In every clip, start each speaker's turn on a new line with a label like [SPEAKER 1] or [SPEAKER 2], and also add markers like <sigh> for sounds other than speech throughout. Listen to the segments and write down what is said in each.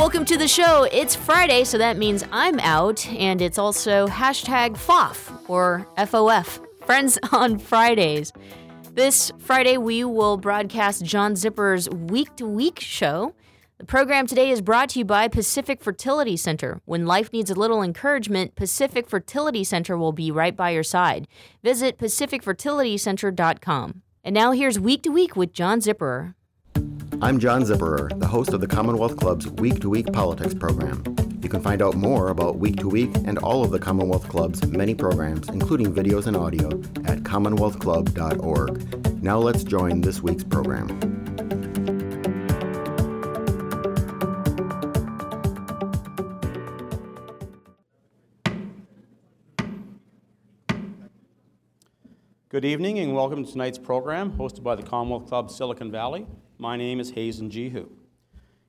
[SPEAKER 1] Welcome to the show. It's Friday, so that means I'm out, and it's also hashtag FOF or FOF, Friends <laughs> on Fridays. This Friday, we will broadcast John Zipperer's Week to Week show. The program today is brought to you by Pacific Fertility Center. When life needs a little encouragement, Pacific Fertility Center will be right by your side. Visit pacificfertilitycenter.com. And now here's Week to Week with John Zipperer.
[SPEAKER 2] I'm John Zipperer, the host of the Commonwealth Club's Week to Week Politics program. You can find out more about Week to Week and all of the Commonwealth Club's many programs, including videos and audio, at commonwealthclub.org. Now let's join this week's program.
[SPEAKER 3] Good evening and welcome to tonight's program hosted by the Commonwealth Club Silicon Valley. My name is Hazen Jehu.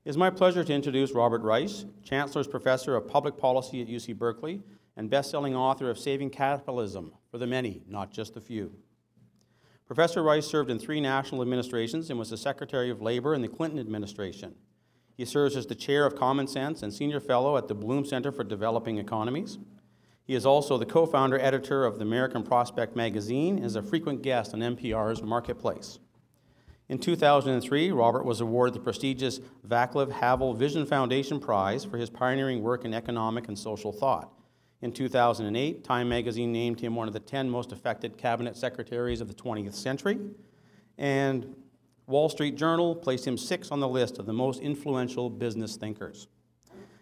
[SPEAKER 3] It is my pleasure to introduce Robert Reich, Chancellor's Professor of Public Policy at UC Berkeley and best-selling author of Saving Capitalism for the Many, Not Just the Few. Professor Rice served in three national administrations and was the Secretary of Labor in the Clinton administration. He serves as the Chair of Common Cause and Senior Fellow at the Blum Center for Developing Economies. He is also the co-founder editor of the American Prospect magazine and is a frequent guest on NPR's Marketplace. In 2003, Robert was awarded the prestigious Vaclav Havel Vision Foundation Prize for his pioneering work in economic and social thought. In 2008, Time magazine named him one of the 10 most affected cabinet secretaries of the 20th century. And Wall Street Journal placed him sixth on the list of the most influential business thinkers.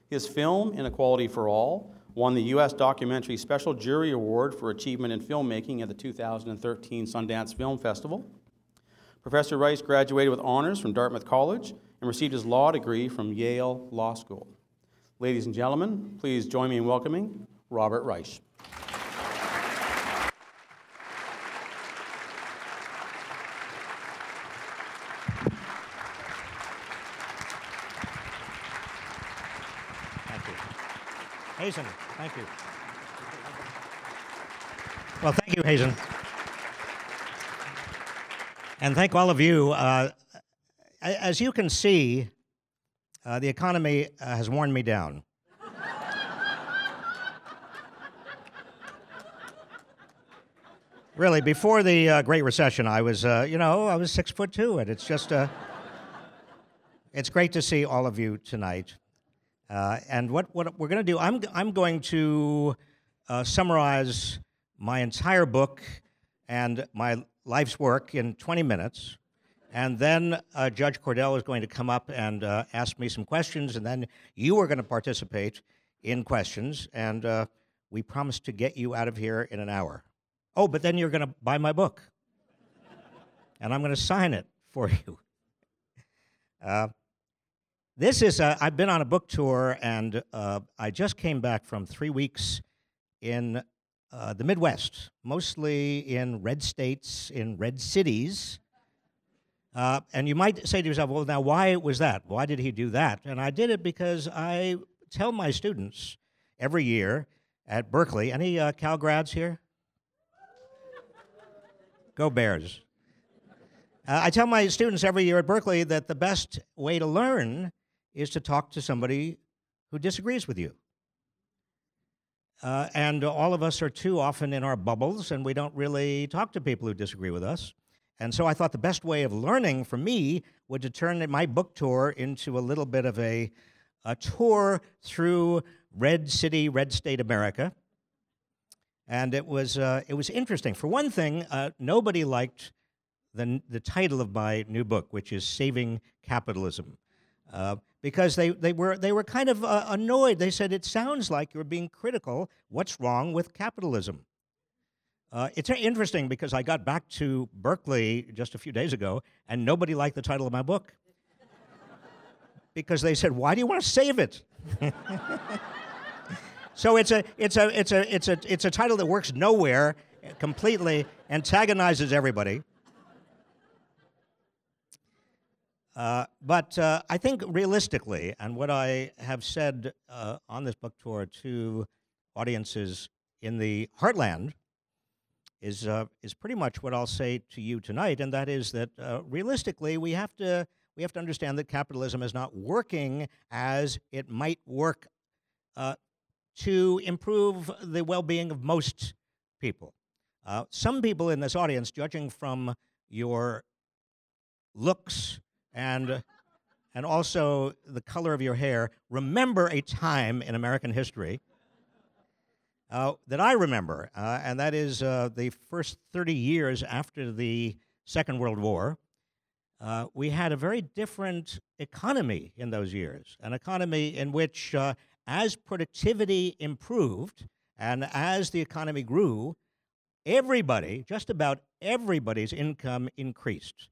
[SPEAKER 3] His film, Inequality for All, won the U.S. Documentary Special Jury Award for Achievement in Filmmaking at the 2013 Sundance Film Festival. Professor Reich graduated with honors from Dartmouth College and received his law degree from Yale Law School. Ladies and gentlemen, please join me in welcoming Robert Reich.
[SPEAKER 4] Thank you. Hazen, thank you. Well, thank you, Hazen. And thank all of you. Uh, as you can see, uh, the economy uh, has worn me down. really, before the uh, Great Recession, I was, uh, you know, I was six foot two, and it's just, uh, it's great to see all of you tonight. And what, what we're going to do, I'm, I'm going to summarize my entire book and my life's work in 20 minutes. And then uh, Judge Cordell is going to come up and uh, ask me some questions, and then you are going to participate in questions. And uh, we promise to get you out of here in an hour. Oh, but then you're going to buy my book, and I'm going to sign it for <laughs> you. This is, i have been on a book tour, and uh, I just came back from three weeks in uh, the Midwest, mostly in red states, in red cities. Uh, and you might say to yourself, well, now why was that? Why did he do that? And I did it because I tell my students every year at Berkeley, any uh, Cal grads here? Go Bears. Uh, I tell my students every year at Berkeley that the best way to learn is to talk to somebody who disagrees with you. Uh, and all of us are too often in our bubbles, and we don't really talk to people who disagree with us. And so I thought the best way of learning for me would to turn my book tour into a little bit of a, a tour through Red City, Red State America. and it was uh, it was interesting. For one thing, uh, nobody liked the the title of my new book, which is "Saving Capitalism." Uh, because they, they were they were kind of uh, annoyed. They said it sounds like you're being critical. What's wrong with capitalism? Uh, it's interesting because I got back to Berkeley just a few days ago, and nobody liked the title of my book because they said, "Why do you want to save it?" <laughs> so it's a it's a it's a it's a it's a title that works nowhere, completely antagonizes everybody. Uh, but uh, I think realistically, and what I have said uh, on this book tour to audiences in the heartland is uh, is pretty much what I'll say to you tonight, and that is that uh, realistically, we have to we have to understand that capitalism is not working as it might work to improve the well-being of most people. Some people in this audience, judging from your looks and and also the color of your hair, remember a time in American history uh, that I remember, uh, and that is uh, the first 30 years after the Second World War. Uh, we had a very different economy in those years, an economy in which, uh, as productivity improved and as the economy grew, everybody, just about everybody's income increased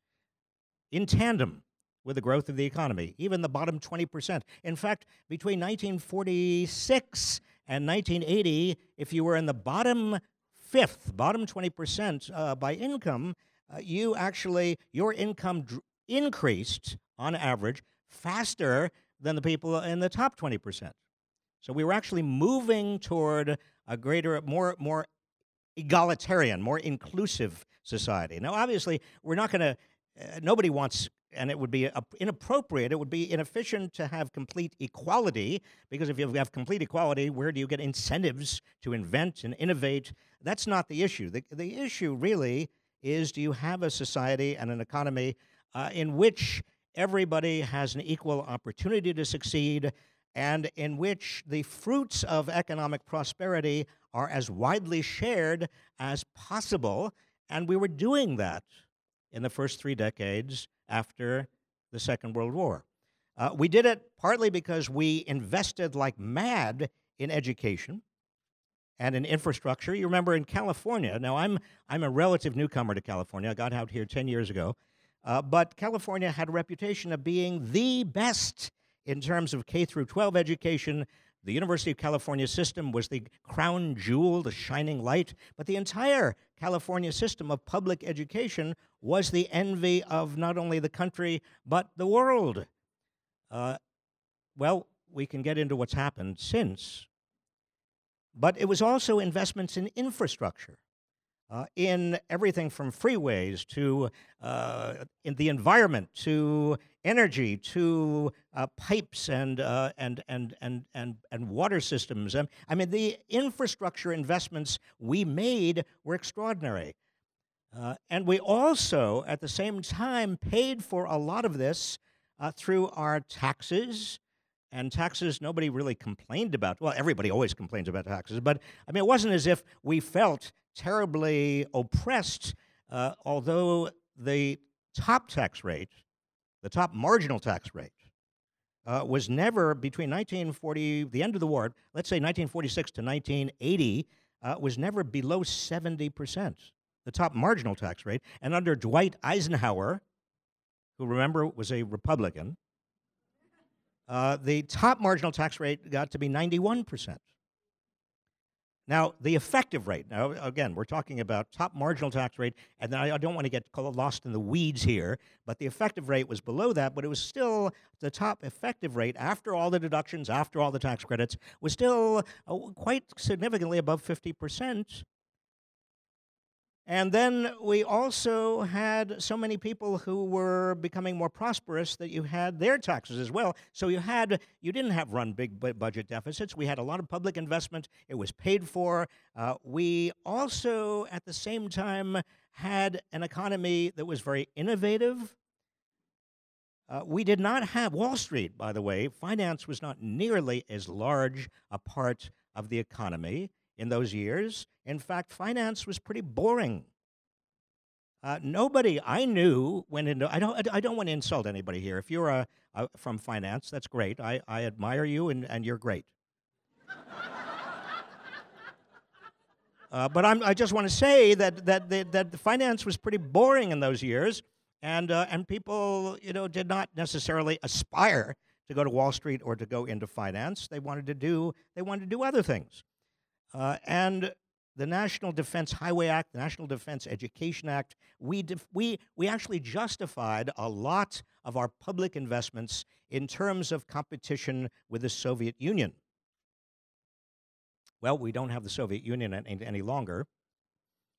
[SPEAKER 4] in tandem with the growth of the economy, even the bottom 20%. In fact, between 1946 and 1980, if you were in the bottom fifth, bottom 20% uh, by income, uh, you actually, your income dr- increased on average faster than the people in the top 20%. So we were actually moving toward a greater, more, more egalitarian, more inclusive society. Now, obviously, we're not going to, uh, nobody wants and it would be inappropriate, it would be inefficient to have complete equality, because if you have complete equality, where do you get incentives to invent and innovate? That's not the issue. The, the issue really is do you have a society and an economy uh, in which everybody has an equal opportunity to succeed and in which the fruits of economic prosperity are as widely shared as possible? And we were doing that in the first three decades after the Second World War. Uh, we did it partly because we invested like mad in education and in infrastructure. You remember in California, now I'm, I'm a relative newcomer to California. I got out here 10 years ago. Uh, but California had a reputation of being the best in terms of K through 12 education. The University of California system was the crown jewel, the shining light, but the entire California system of public education was the envy of not only the country, but the world. Uh, well, we can get into what's happened since, but it was also investments in infrastructure. Uh, in everything from freeways to uh, in the environment to energy to uh, pipes and, uh, and, and, and, and, and water systems. I mean, the infrastructure investments we made were extraordinary. Uh, and we also, at the same time, paid for a lot of this uh, through our taxes. And taxes, nobody really complained about. Well, everybody always complains about taxes, but I mean, it wasn't as if we felt terribly oppressed, uh, although the top tax rate, the top marginal tax rate, uh, was never between 1940, the end of the war, let's say 1946 to 1980, uh, was never below 70 percent the top marginal tax rate. And under Dwight Eisenhower, who remember was a Republican, uh, the top marginal tax rate got to be 91%. Now, the effective rate, now again, we're talking about top marginal tax rate, and I, I don't want to get lost in the weeds here, but the effective rate was below that, but it was still the top effective rate after all the deductions, after all the tax credits, was still uh, quite significantly above 50%. And then we also had so many people who were becoming more prosperous that you had their taxes as well. So you had you didn't have run big budget deficits. We had a lot of public investment. It was paid for. Uh, we also, at the same time, had an economy that was very innovative. Uh, we did not have Wall Street, by the way. Finance was not nearly as large a part of the economy in those years. In fact, finance was pretty boring. Uh, nobody I knew went into. I don't. I don't want to insult anybody here. If you're a, a from finance, that's great. I, I admire you, and, and you're great. uh, but I'm, I just want to say that that that, that the finance was pretty boring in those years, and uh, and people you know did not necessarily aspire to go to Wall Street or to go into finance. They wanted to do they wanted to do other things, uh, and the National Defense Highway Act, the National Defense Education Act, we, def- we, we actually justified a lot of our public investments in terms of competition with the Soviet Union. Well, we don't have the Soviet Union any, any longer.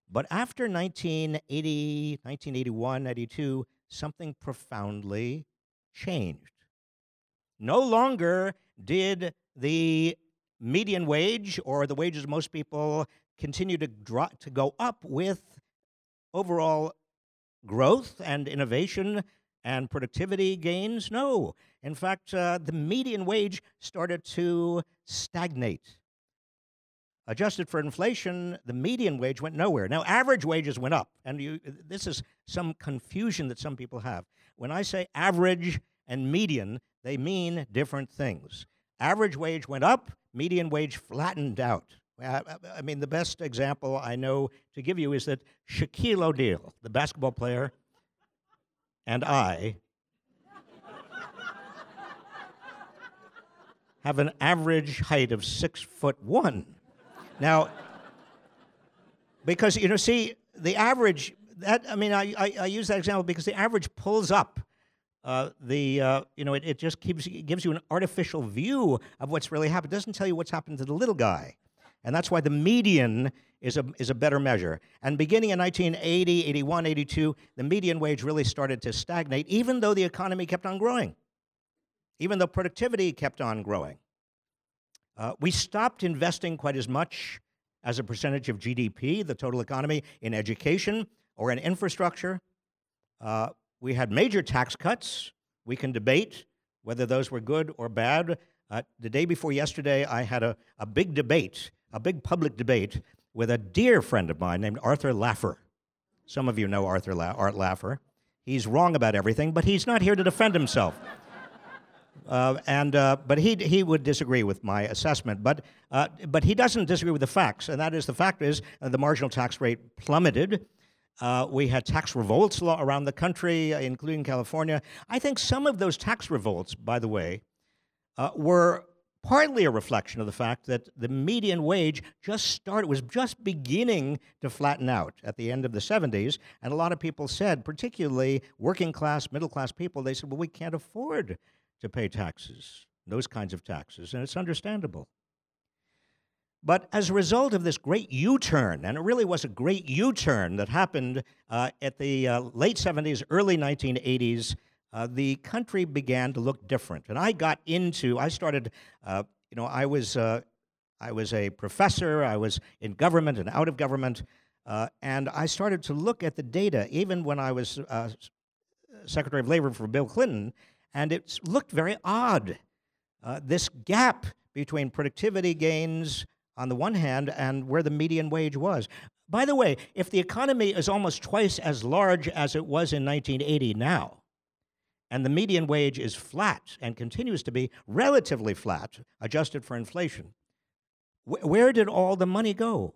[SPEAKER 4] But after 1980, 1981, 82, something profoundly changed. No longer did the median wage or the wages of most people continue to, drop, to go up with overall growth and innovation and productivity gains? No. In fact, uh, the median wage started to stagnate. Adjusted for inflation, the median wage went nowhere. Now, average wages went up, and you, this is some confusion that some people have. When I say average and median, they mean different things. Average wage went up, median wage flattened out. I mean, the best example I know to give you is that Shaquille O'Neal, the basketball player, and I have an average height of six foot one. Now, because, you know, see, the average, that, I mean, I, I, I use that example because the average pulls up uh, the uh, you know it, it just keeps gives you an artificial view of what's really happened. It doesn't tell you what's happened to the little guy. And that's why the median is a, is a better measure. And beginning in 1980, 81, 82, the median wage really started to stagnate, even though the economy kept on growing, even though productivity kept on growing. Uh, we stopped investing quite as much as a percentage of GDP, the total economy, in education or in infrastructure. Uh, we had major tax cuts. We can debate whether those were good or bad. Uh, the day before yesterday, I had a, a big debate a big public debate with a dear friend of mine named Arthur Laffer. Some of you know Arthur La- Art Laffer. He's wrong about everything, but he's not here to defend himself. <laughs> Uh, and uh, but he he would disagree with my assessment, but uh, but he doesn't disagree with the facts, and that is the fact is uh, the marginal tax rate plummeted. Uh, we had tax revolts around the country, uh, including California. I think some of those tax revolts, by the way, were partly a reflection of the fact that the median wage just started was just beginning to flatten out at the end of the 70s and a lot of people said particularly working class middle class people they said well we can't afford to pay taxes those kinds of taxes. And it's understandable but as a result of this great U-turn, and it really was a great U-turn that happened uh, at the uh, late 70s, early 1980s, uh, the country began to look different. And I got into, I started, uh, you know, I was, uh, I was a professor, I was in government and out of government, uh, and I started to look at the data, even when I was Secretary of Labor for Bill Clinton, and it looked very odd. This gap between productivity gains on the one hand and where the median wage was. By the way, if the economy is almost twice as large as it was in 1980 now, and the median wage is flat and continues to be relatively flat, adjusted for inflation. Wh- where did all the money go?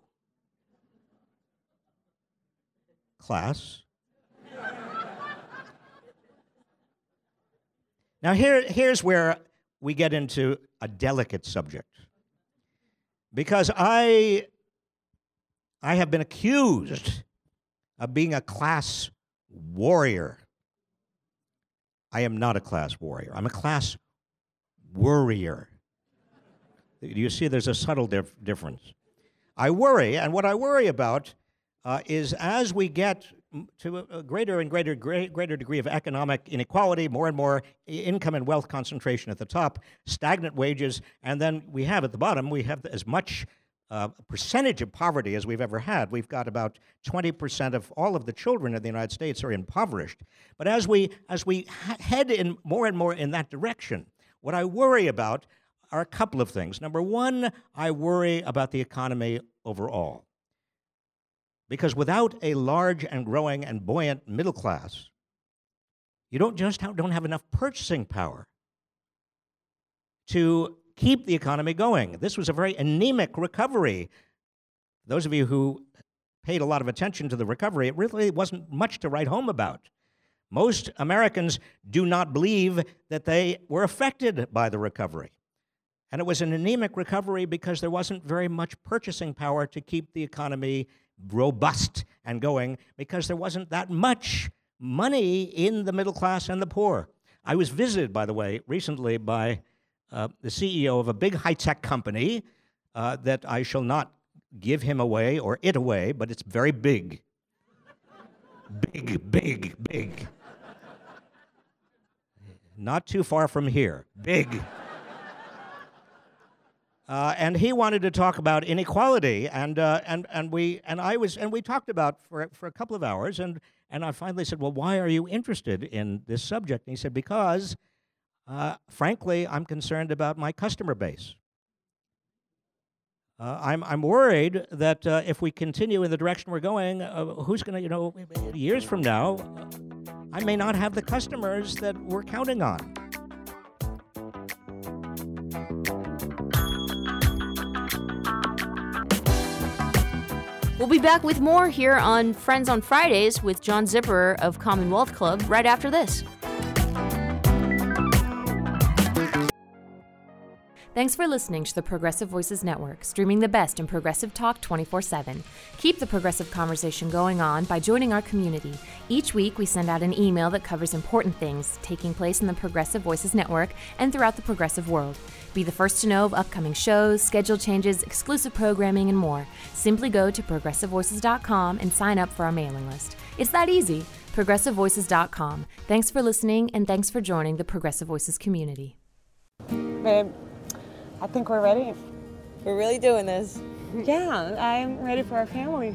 [SPEAKER 4] Class. now, here, here's where we get into a delicate subject. Because I, I have been accused of being a class warrior. I am not a class warrior. I'm a class worrier. You see, there's a subtle dif- difference. I worry, and what I worry about uh, is as we get to a greater and greater greater degree of economic inequality, more and more income and wealth concentration at the top, stagnant wages, and then we have at the bottom we have as much uh, percentage of poverty as we've ever had. We've got about 20% of all of the children in the United States are impoverished. But as we, as we head in more and more in that direction, what I worry about are a couple of things. Number one, I worry about the economy overall. Because without a large and growing and buoyant middle class, you don't just have, don't have enough purchasing power to keep the economy going. This was a very anemic recovery. Those of you who paid a lot of attention to the recovery, it really wasn't much to write home about. Most Americans do not believe that they were affected by the recovery. And it was an anemic recovery because there wasn't very much purchasing power to keep the economy robust and going because there wasn't that much money in the middle class and the poor. I was visited, by the way, recently by uh, the CEO of a big high tech company uh, that I shall not give him away or it away, but it's very big. big, big, big. Not too far from here. Big. Uh, and he wanted to talk about inequality, and uh, and and we and I was and we talked about for for a couple of hours, and and I finally said, well, why are you interested in this subject? And he said, because, uh, frankly, I'm concerned about my customer base. Uh, I'm I'm worried that uh, if we continue in the direction we're going, uh, who's going to you know years from now, I may not have the customers that we're counting on.
[SPEAKER 1] We'll be back with more here on Friends on Fridays with John Zipperer of Commonwealth Club right after this. Thanks for listening to the Progressive Voices Network, streaming the best in progressive talk 24 7. Keep the progressive conversation going on by joining our community. Each week, we send out an email that covers important things taking place in the Progressive Voices Network and throughout the progressive world. Be the first to know of upcoming shows, schedule changes, exclusive programming, and more. Simply go to progressivevoices.com and sign up for our mailing list. It's that easy. ProgressiveVoices.com. Thanks for listening and thanks for joining the Progressive Voices community.
[SPEAKER 5] Babe, I think we're ready.
[SPEAKER 6] We're really doing this.
[SPEAKER 5] Yeah, I'm ready for our family.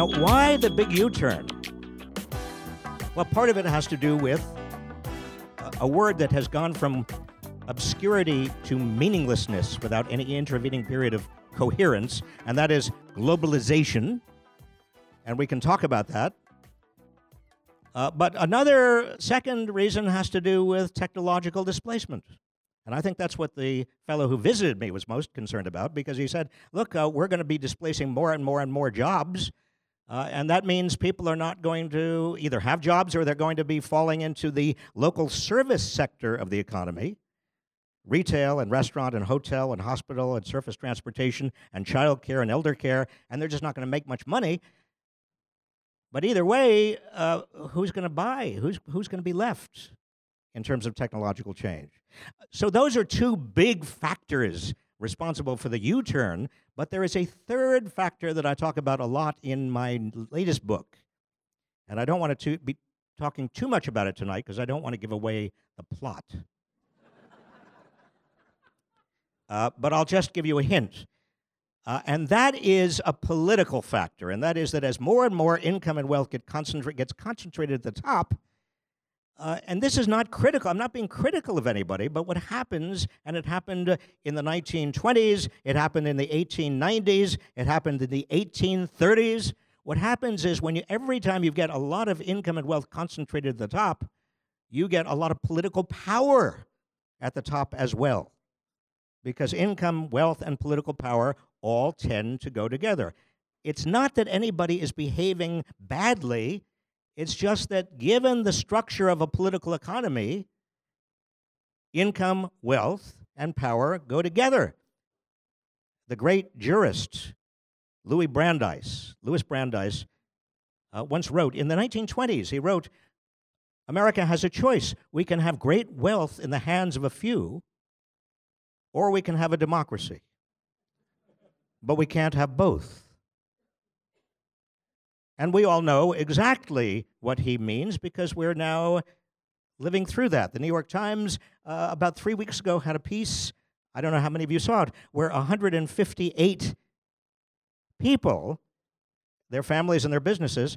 [SPEAKER 4] Now, why the big U turn? Well, part of it has to do with a word that has gone from obscurity to meaninglessness without any intervening period of coherence, and that is globalization. And we can talk about that. Uh, but another second reason has to do with technological displacement. And I think that's what the fellow who visited me was most concerned about because he said, look, uh, we're going to be displacing more and more and more jobs. Uh, and that means people are not going to either have jobs or they're going to be falling into the local service sector of the economy retail and restaurant and hotel and hospital and surface transportation and child care and elder care, and they're just not going to make much money. But either way, uh, who's going to buy? Who's, who's going to be left in terms of technological change? So, those are two big factors responsible for the U turn, but there is a third factor that I talk about a lot in my latest book. And I don't want to be talking too much about it tonight because I don't want to give away the plot. <laughs> uh, but I'll just give you a hint. Uh, and that is a political factor, and that is that as more and more income and wealth get concentra- gets concentrated at the top, uh, and this is not critical. I'm not being critical of anybody, but what happens, and it happened in the 1920s, it happened in the 1890s, it happened in the 1830s. What happens is when you, every time you get a lot of income and wealth concentrated at the top, you get a lot of political power at the top as well. Because income, wealth, and political power all tend to go together. It's not that anybody is behaving badly, it's just that given the structure of a political economy, income, wealth, and power go together. The great jurist Louis Brandeis, Louis Brandeis, uh, once wrote in the 1920s, he wrote, America has a choice. We can have great wealth in the hands of a few, or we can have a democracy. But we can't have both. And we all know exactly what he means because we're now living through that. The New York Times, uh, about three weeks ago, had a piece, I don't know how many of you saw it, where 158 people, their families and their businesses,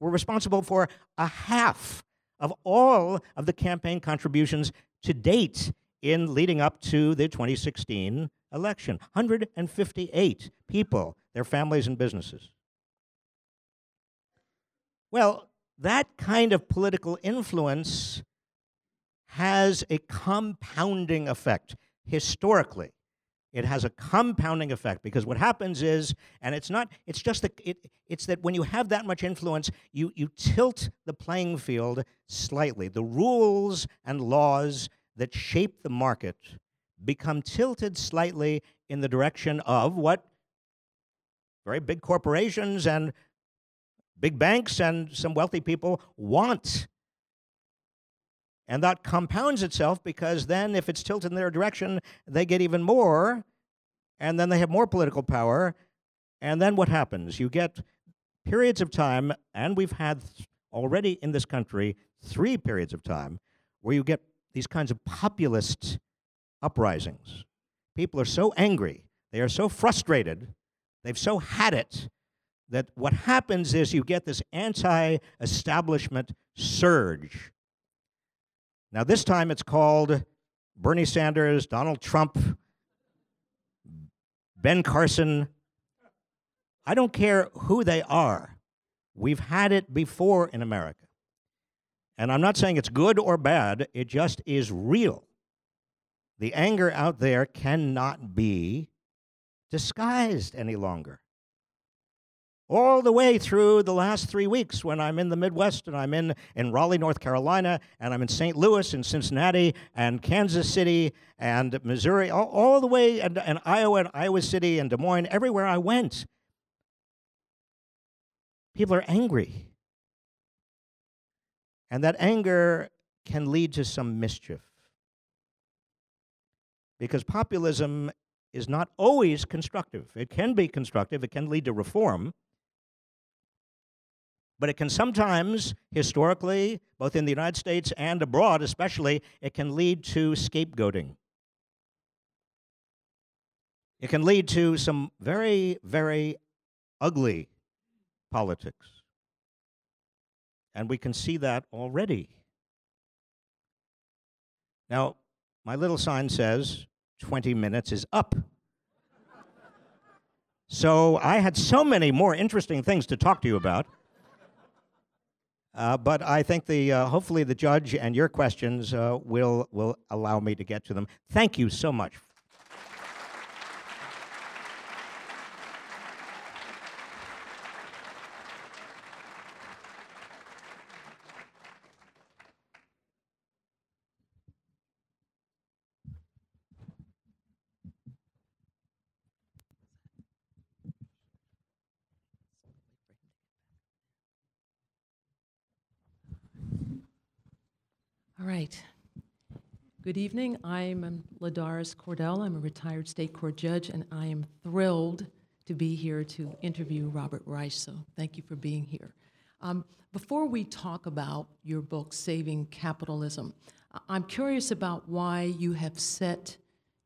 [SPEAKER 4] were responsible for a half of all of the campaign contributions to date in leading up to the 2016 election. 158 people, their families and businesses. Well, that kind of political influence has a compounding effect historically. It has a compounding effect because what happens is, and it's not, it's just that it, it's that when you have that much influence, you, you tilt the playing field slightly. The rules and laws that shape the market become tilted slightly in the direction of what very big corporations and big banks and some wealthy people want. And that compounds itself because then, if it's tilted in their direction, they get even more, and then they have more political power. And then what happens? You get periods of time, and we've had already in this country three periods of time where you get these kinds of populist uprisings. People are so angry, they are so frustrated, they've so had it that what happens is you get this anti establishment surge. Now, this time it's called Bernie Sanders, Donald Trump, Ben Carson. I don't care who they are. We've had it before in America. And I'm not saying it's good or bad, it just is real. The anger out there cannot be disguised any longer all the way through the last three weeks when I'm in the Midwest and I'm in, in Raleigh, North Carolina, and I'm in St. Louis and Cincinnati and Kansas City and Missouri, all, all the way, and, and Iowa and Iowa City and Des Moines, everywhere I went. People are angry. And that anger can lead to some mischief. Because populism is not always constructive. It can be constructive, it can lead to reform, but it can sometimes, historically, both in the United States and abroad especially, it can lead to scapegoating. It can lead to some very, very ugly politics. And we can see that already. Now, my little sign says 20 minutes is up. So I had so many more interesting things to talk to you about. Uh, but I think the uh, hopefully the judge and your questions uh, will will allow me to get to them. Thank you so much.
[SPEAKER 7] All right. Good evening. I'm LaDoris Cordell. I'm a retired state court judge, and I am thrilled to be here to interview Robert Reich. So thank you for being here. Um, before we talk about your book, Saving Capitalism, I'm curious about why you have set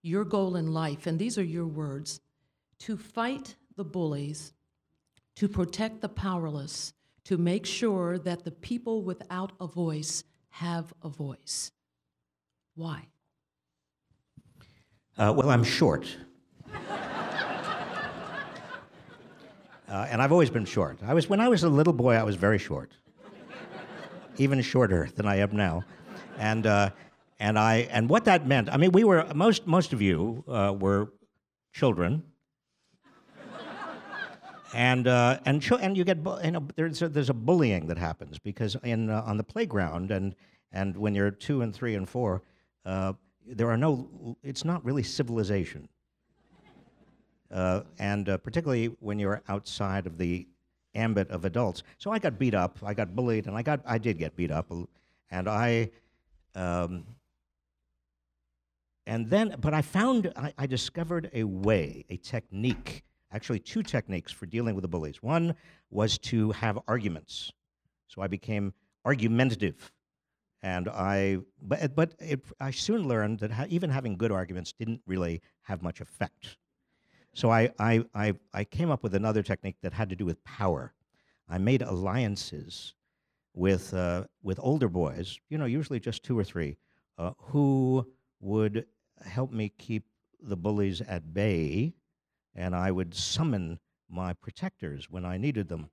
[SPEAKER 7] your goal in life, and these are your words to fight the bullies, to protect the powerless, to make sure that the people without a voice have a voice. Why?
[SPEAKER 4] Uh, well, I'm short. Uh, and I've always been short. I was when I was a little boy, I was very short. even shorter than I am now, and uh, and I and what that meant. I mean, we were most most of you uh, were children, and uh, and and you get bu- you know there's a, there's a bullying that happens because in uh, on the playground and and when you're two and three and four, uh, there are no. It's not really civilization. Uh, and uh, particularly when you're outside of the ambit of adults. So I got beat up, I got bullied, and I got I did get beat up, and I, um, and then but I found I, I discovered a way, a technique, actually two techniques for dealing with the bullies. One was to have arguments, so I became argumentative. And I, but, but it, I soon learned that ha- even having good arguments didn't really have much effect. So I, I, I, I came up with another technique that had to do with power. I made alliances with, uh, with older boys, you know, usually just two or three, uh, who would help me keep the bullies at bay, and I would summon my protectors when I needed them.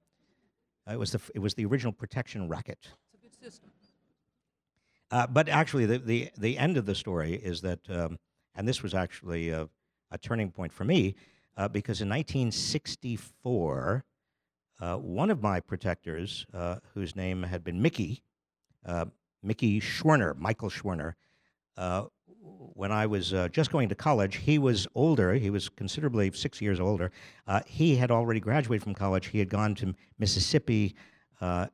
[SPEAKER 4] It, was the, it was the original protection racket.
[SPEAKER 7] It's a good system.
[SPEAKER 4] Uh, but actually, the, the, the end of the story is that, um, and this was actually a, a turning point for me, uh, because in 1964, uh, one of my protectors, uh, whose name had been Mickey, uh, Mickey Schwerner, Michael Schwerner, uh, when I was uh, just going to college, he was older. He was considerably six years older. Uh, he had already graduated from college. He had gone to Mississippi uh,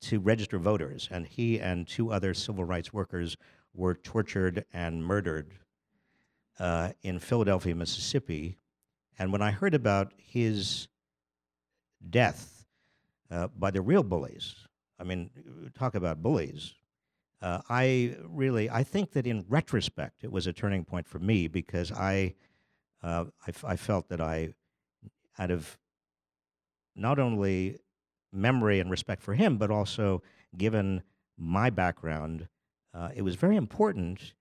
[SPEAKER 4] to register voters, and he and two other civil rights workers were tortured and murdered uh, in Philadelphia, Mississippi. And when I heard about his death uh, by the real bullies, I mean, talk about bullies. Uh, I really, I think that in retrospect, it was a turning point for me because I, uh, I, f- I felt that I, out of not only memory and respect for him, but also given my background, uh, it was very important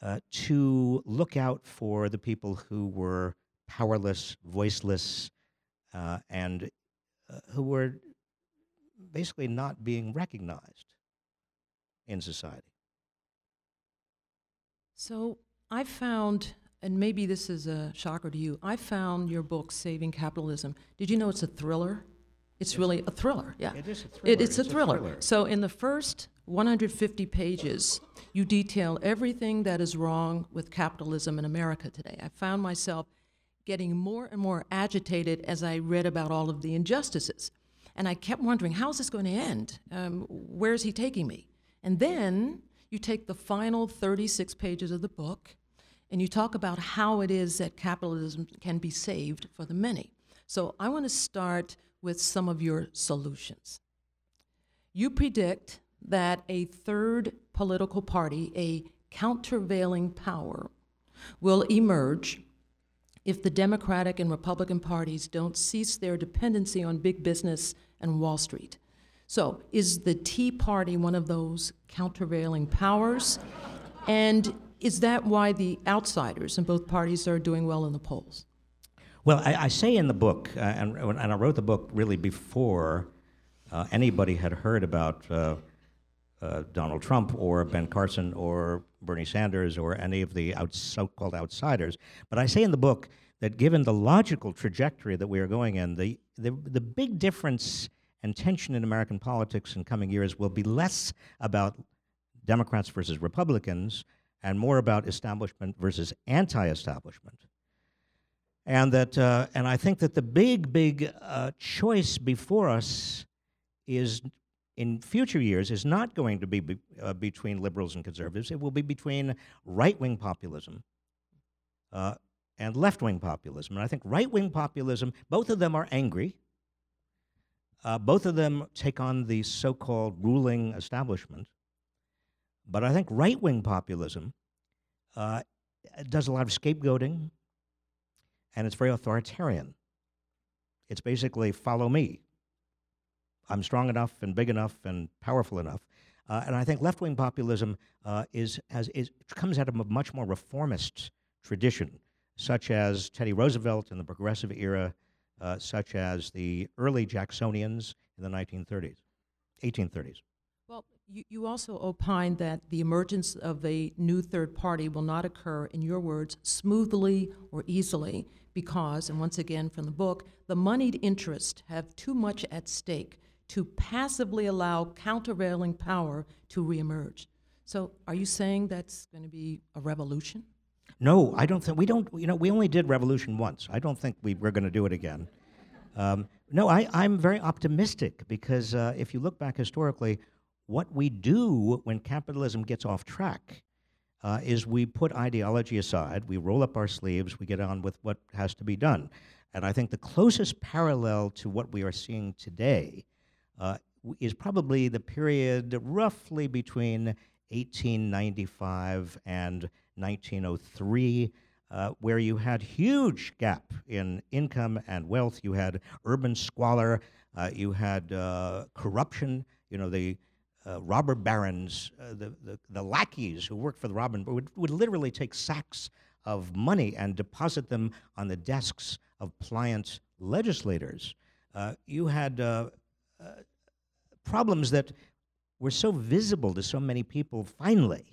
[SPEAKER 4] uh, to look out for the people who were powerless, voiceless, uh, and uh, who were basically not being recognized in society.
[SPEAKER 7] So I found, and maybe this is a shocker to you, I found your book, Saving Capitalism. Did you know it's a thriller? It's really a thriller, yeah.
[SPEAKER 4] It is a
[SPEAKER 7] It-
[SPEAKER 4] thriller.
[SPEAKER 7] it's, a,
[SPEAKER 4] It's a
[SPEAKER 7] thriller.
[SPEAKER 4] thriller.
[SPEAKER 7] So in the first 150 pages, you detail everything that is wrong with capitalism in America today. I found myself getting more and more agitated as I read about all of the injustices. And I kept wondering, how's this going to end? Um, where's he taking me? And then you take the final 36 pages of the book and you talk about how it is that capitalism can be saved for the many. So I want to start with some of your solutions. You predict that a third political party, a countervailing power, will emerge if the Democratic and Republican parties don't cease their dependency on big business and Wall Street. So, is the Tea Party one of those countervailing powers? And is that why the outsiders in both parties are doing well in the polls?
[SPEAKER 4] Well, I, I say in the book, uh, and, and I wrote the book really before uh, anybody had heard about uh, uh, Donald Trump or Ben Carson or Bernie Sanders or any of the out, so-called outsiders. But I say in the book that given the logical trajectory that we are going in, the, the, the big difference and tension in American politics in coming years will be less about Democrats versus Republicans and more about establishment versus anti-establishment and that uh, and I think that the big big uh, choice before us is in future years is not going to be, be uh, between liberals and conservatives. It will be between right wing populism uh, and left wing populism. And I think right wing populism, both of them are angry. Uh, both of them take on the so called ruling establishment. But I think right wing populism uh, does a lot of scapegoating and it's very authoritarian. It's basically follow me. I'm strong enough and big enough and powerful enough. Uh, and I think left wing populism uh, is, has, is, comes out of a much more reformist tradition, such as Teddy Roosevelt in the progressive era, uh, such as the early Jacksonians in the 1930s, 1830s.
[SPEAKER 7] Well, You, you also opine that the emergence of a new third party will not occur, in your words, smoothly or easily because, and once again from the book, the moneyed interests have too much at stake to passively allow countervailing power to reemerge. So, are you saying that's going to be a revolution?
[SPEAKER 4] No, I don't think we don't. You know, we only did revolution once. I don't think we, we're going to do it again. Um, no, I, I'm very optimistic because uh, if you look back historically, what we do when capitalism gets off track uh, is we put ideology aside, we roll up our sleeves, we get on with what has to be done. And I think the closest parallel to what we are seeing today uh, is probably the period roughly between 1895 and 1903. Uh, where you had huge gap in income and wealth, you had urban squalor, uh, you had uh, corruption. You know the uh, robber barons, uh, the, the, the lackeys who worked for the robber would, would literally take sacks of money and deposit them on the desks of pliant legislators. Uh, you had problems that were so visible to so many people finally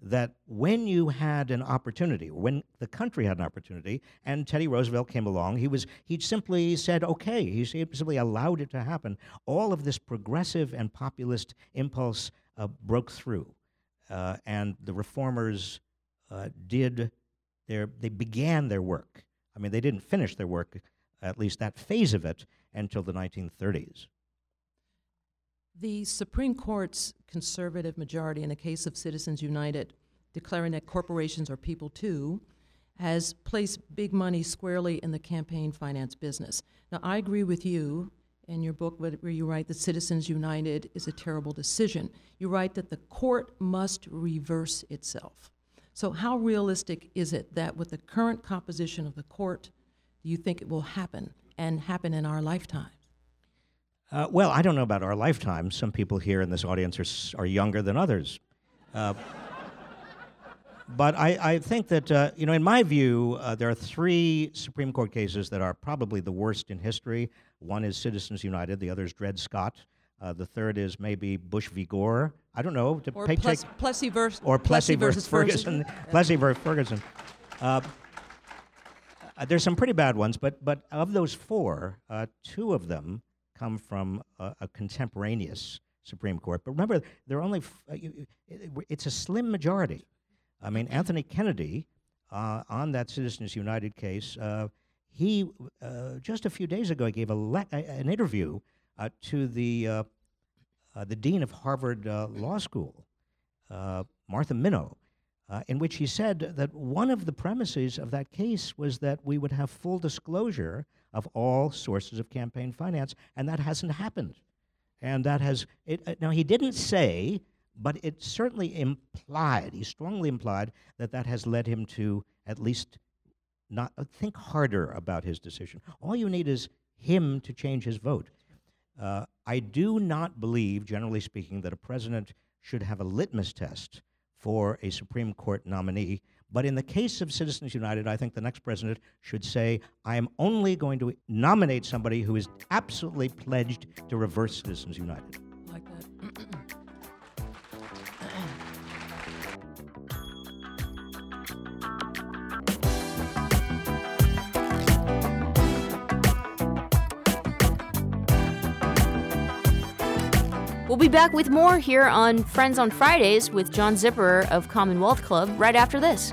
[SPEAKER 4] that when you had an opportunity, when the country had an opportunity, and Teddy Roosevelt came along, he was he simply said, "Okay." He simply allowed it to happen. All of this progressive and populist impulse uh, broke through, uh, and the reformers uh, did their they began their work. I mean, they didn't finish their work, at least that phase of it, until the 1930s.
[SPEAKER 7] The Supreme Court's conservative majority in the case of Citizens United, declaring that corporations are people too, has placed big money squarely in the campaign finance business. Now, I agree with you in your book where you write that Citizens United is a terrible decision. You write that the court must reverse itself. So, how realistic is it that with the current composition of the court, do you think it will happen and happen in our lifetime?
[SPEAKER 4] Uh, well, I don't know about our lifetime. Some people here in this audience are, are younger than others. Uh, but I, I, think that, uh, you know, in my view, uh, there are three Supreme Court cases that are probably the worst in history. One is Citizens United, the other is Dred Scott. Uh, the third is maybe Bush v. Gore. I don't know.
[SPEAKER 7] or Plessy, Plessy versus,
[SPEAKER 4] or <laughs> Plessy,
[SPEAKER 7] versus
[SPEAKER 4] Ferguson.
[SPEAKER 7] Ferguson.
[SPEAKER 4] Plessy versus Ferguson. Uh, there's some pretty bad ones, but, but of those four, two of them come from a, a contemporaneous Supreme Court. But remember, they're only f- uh, it's a slim majority. I mean, Anthony Kennedy uh, on that Citizens United case, uh, he uh, just a few days ago gave a le- an interview uh, to the uh, the dean of Harvard Law School, Martha Minow. in which he said that one of the premises of that case was that we would have full disclosure of all sources of campaign finance, and that hasn't happened. And that has, it, uh, now he didn't say, but it certainly implied, he strongly implied, that that has led him to at least not uh, think harder about his decision. All you need is him to change his vote. Uh, I do not believe, generally speaking, that a president should have a litmus test for a Supreme Court nominee but in the case of Citizens United, I think the next president should say, I am only going to nominate somebody who is absolutely pledged to reverse Citizens United.
[SPEAKER 7] Like that.
[SPEAKER 1] We'll be back with more here on Friends on Fridays with John Zipperer of Commonwealth Club right after this.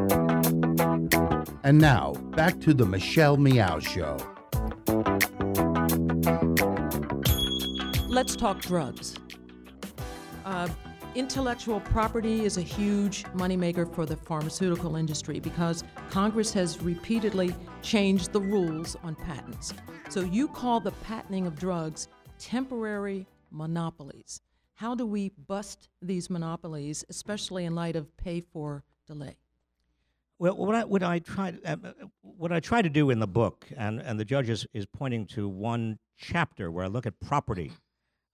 [SPEAKER 8] And now, back to the Michelle Meow Show.
[SPEAKER 7] Let's talk drugs. Uh, intellectual property is a huge moneymaker for the pharmaceutical industry because Congress has repeatedly changed the rules on patents. So you call the patenting of drugs temporary monopolies. How do we bust these monopolies, especially in light of pay for delay?
[SPEAKER 4] Well, what I, what I try uh, what I try to do in the book, and, and the judge is, is pointing to one chapter where I look at property.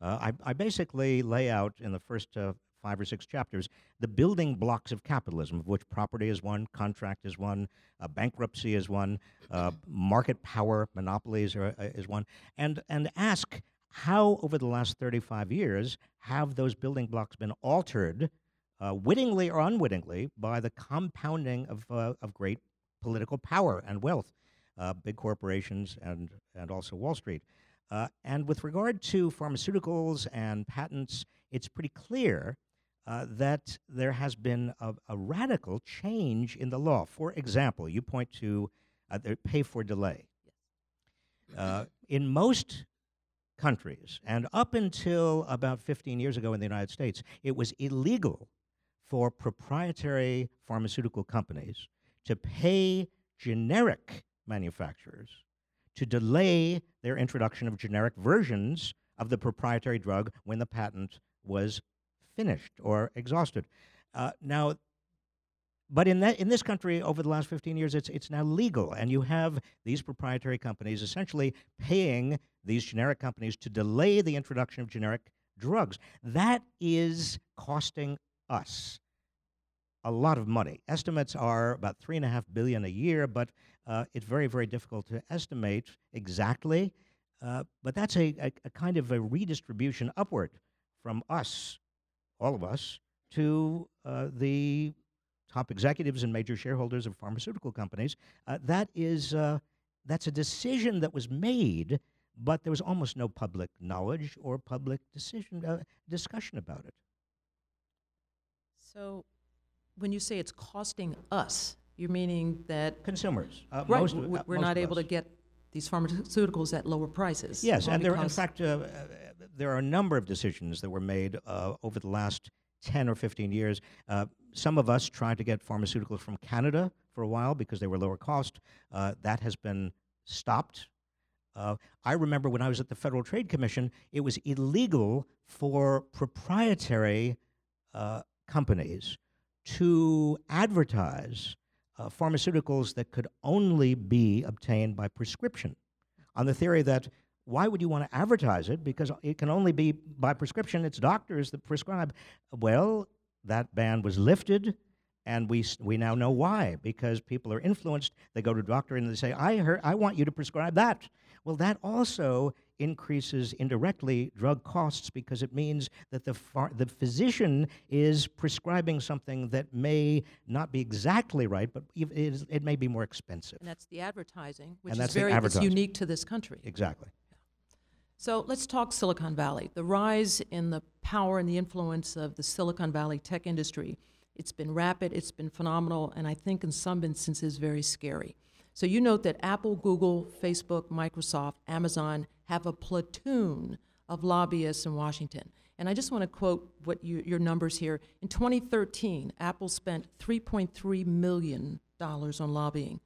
[SPEAKER 4] Uh, I, I basically lay out in the first uh, five or six chapters the building blocks of capitalism, of which property is one, contract is one, uh, bankruptcy is one, uh, market power, monopolies are, uh, is one, and and ask how over the last 35 years have those building blocks been altered uh, wittingly or unwittingly, by the compounding of, uh, of great political power and wealth, uh, big corporations and, and also Wall Street. Uh, and with regard to pharmaceuticals and patents, it's pretty clear uh, that there has been a, a, radical change in the law. For example, you point to uh, the pay for delay. <laughs> in most countries, and up until about 15 years ago in the United States, it was illegal for proprietary pharmaceutical companies to pay generic manufacturers to delay their introduction of generic versions of the proprietary drug when the patent was finished or exhausted. Uh, now, but in that in this country, over the last 15 years, it's it's now legal, and you have these proprietary companies essentially paying these generic companies to delay the introduction of generic drugs. That is costing us a lot of money. Estimates are about three and a half billion a year, but uh, it's very, very difficult to estimate exactly. Uh, but that's a, a, a, kind of a redistribution upward from us, all of us, to uh, the top executives and major shareholders of pharmaceutical companies. Uh, that is, uh, that's a decision that was made, but there was almost no public knowledge or public decision uh, discussion about it.
[SPEAKER 7] So, when you say it's costing us, you're meaning that
[SPEAKER 4] consumers,
[SPEAKER 7] uh, right? Most, uh, we're not able us. to get these pharmaceuticals at lower prices.
[SPEAKER 4] Yes, and there, in fact, uh, there are a number of decisions that were made uh, over the last 10 or 15 years. Uh, some of us tried to get pharmaceuticals from Canada for a while because they were lower cost. Uh, that has been stopped. I remember when I was at the Federal Trade Commission, it was illegal for proprietary companies to advertise uh, pharmaceuticals that could only be obtained by prescription on the theory that why would you want to advertise it? Because it can only be by prescription. It's doctors that prescribe. Well that ban was lifted and we, we now know why because people are influenced. They go to a doctor and they say i heard i want you to prescribe that. Well that also increases indirectly drug costs because it means that the, the physician is prescribing something that may not be exactly right, but it, is, it may be more expensive.
[SPEAKER 7] And that's the advertising, which is very unique to this country.
[SPEAKER 4] Exactly.
[SPEAKER 7] So let's talk Silicon Valley. The rise in the power and the influence of the Silicon Valley tech industry. It's been rapid, it's been phenomenal, and I think in some instances very scary. So you note that Apple, Google, Facebook, Microsoft, Amazon have a platoon of lobbyists in Washington. And I just want to quote what you, your numbers here. In 2013, Apple spent $3.3 million on lobbying.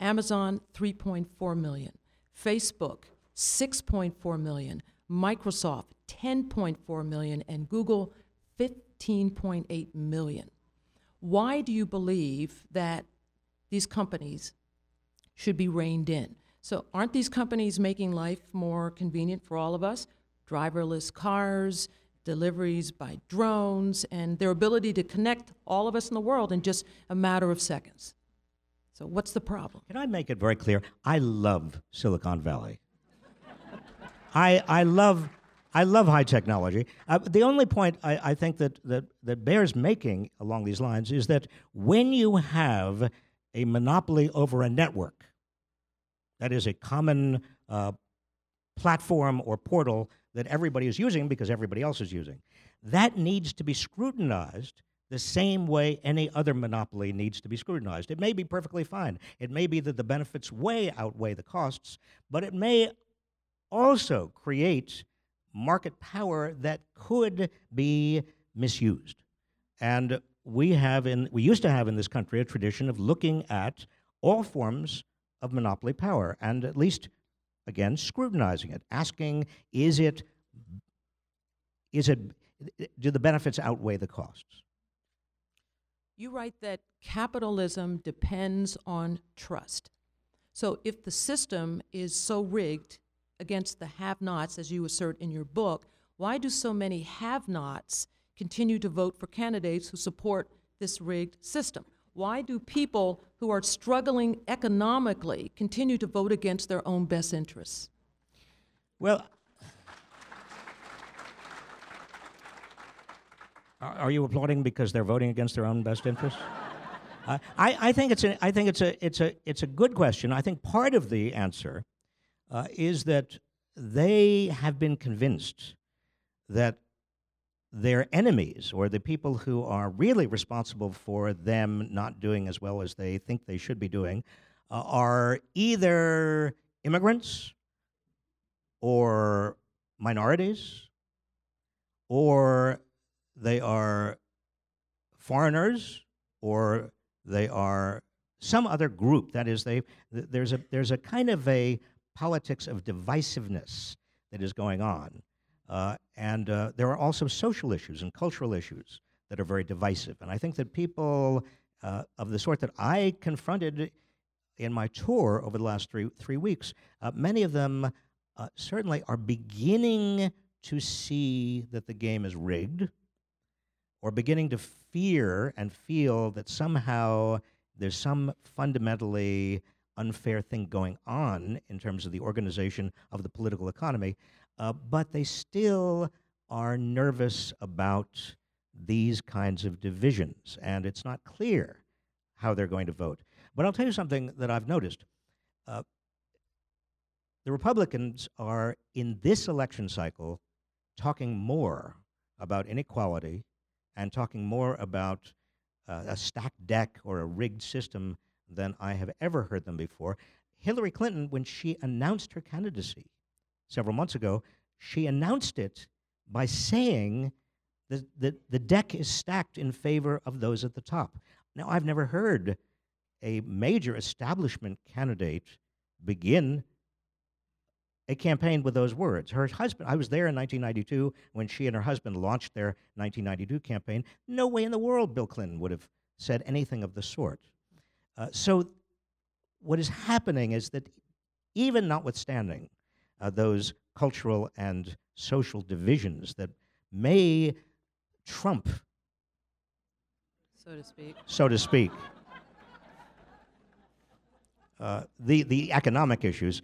[SPEAKER 7] Amazon, 3.4 million. Facebook, 6.4 million. Microsoft, 10.4 million. And Google, 15.8 million. Why do you believe that these companies should be reined in? So, aren't these companies making life more convenient for all of us? Driverless cars, deliveries by drones, and their ability to connect all of us in the world in just a matter of seconds. So, what's the problem?
[SPEAKER 4] Can I make it very clear? I love Silicon Valley. <laughs> I, I love I love high technology. Uh, the only point I, I think that, that, that bears making along these lines is that when you have a monopoly over a network, that is a common uh, platform or portal that everybody is using because everybody else is using, that needs to be scrutinized the same way any other monopoly needs to be scrutinized. It may be perfectly fine. It may be that the benefits way outweigh the costs, but it may also create market power that could be misused. And we have in we used to have in this country a tradition of looking at all forms of monopoly power and at least again scrutinizing it, asking is it is it do the benefits outweigh the costs?
[SPEAKER 7] You write that capitalism depends on trust. So if the system is so rigged against the have nots, as you assert in your book, why do so many have nots continue to vote for candidates who support this rigged system? Why do people who are struggling economically continue to vote against their own best interests?
[SPEAKER 4] Well, are you applauding because they're voting against their own best interests? I, I, think it's a, I think it's a, it's a, it's a good question. I think part of the answer uh, is that they have been convinced that their enemies or the people who are really responsible for them not doing as well as they think they should be doing uh, are either immigrants or minorities or they are foreigners or they are some other group that is they there's a there's a kind of a politics of divisiveness that is going on. Uh, and uh, there are also social issues and cultural issues that are very divisive. And I think that people uh, of the sort that I confronted in my tour over the last three, three weeks, uh, many of them uh, certainly are beginning to see that the game is rigged or beginning to fear and feel that somehow there's some fundamentally unfair thing going on in terms of the organization of the political economy, uh, but they still are nervous about these kinds of divisions, and it's not clear how they're going to vote. But I'll tell you something that I've noticed. Uh, the Republicans are, in this election cycle, talking more about inequality and talking more about uh, a stacked deck or a rigged system than I have ever heard them before. Hillary Clinton, when she announced her candidacy several months ago, she announced it by saying that the, the deck is stacked in favor of those at the top. Now, I've never heard a major establishment candidate begin a campaign with those words. Her husband, I was there in 1992 when she and her husband launched their 1992 campaign. No way in the world Bill Clinton would have said anything of the sort. Uh, so, what is happening is that even notwithstanding those cultural and social divisions that may trump,
[SPEAKER 7] so to speak,
[SPEAKER 4] so to speak, uh, the the economic issues.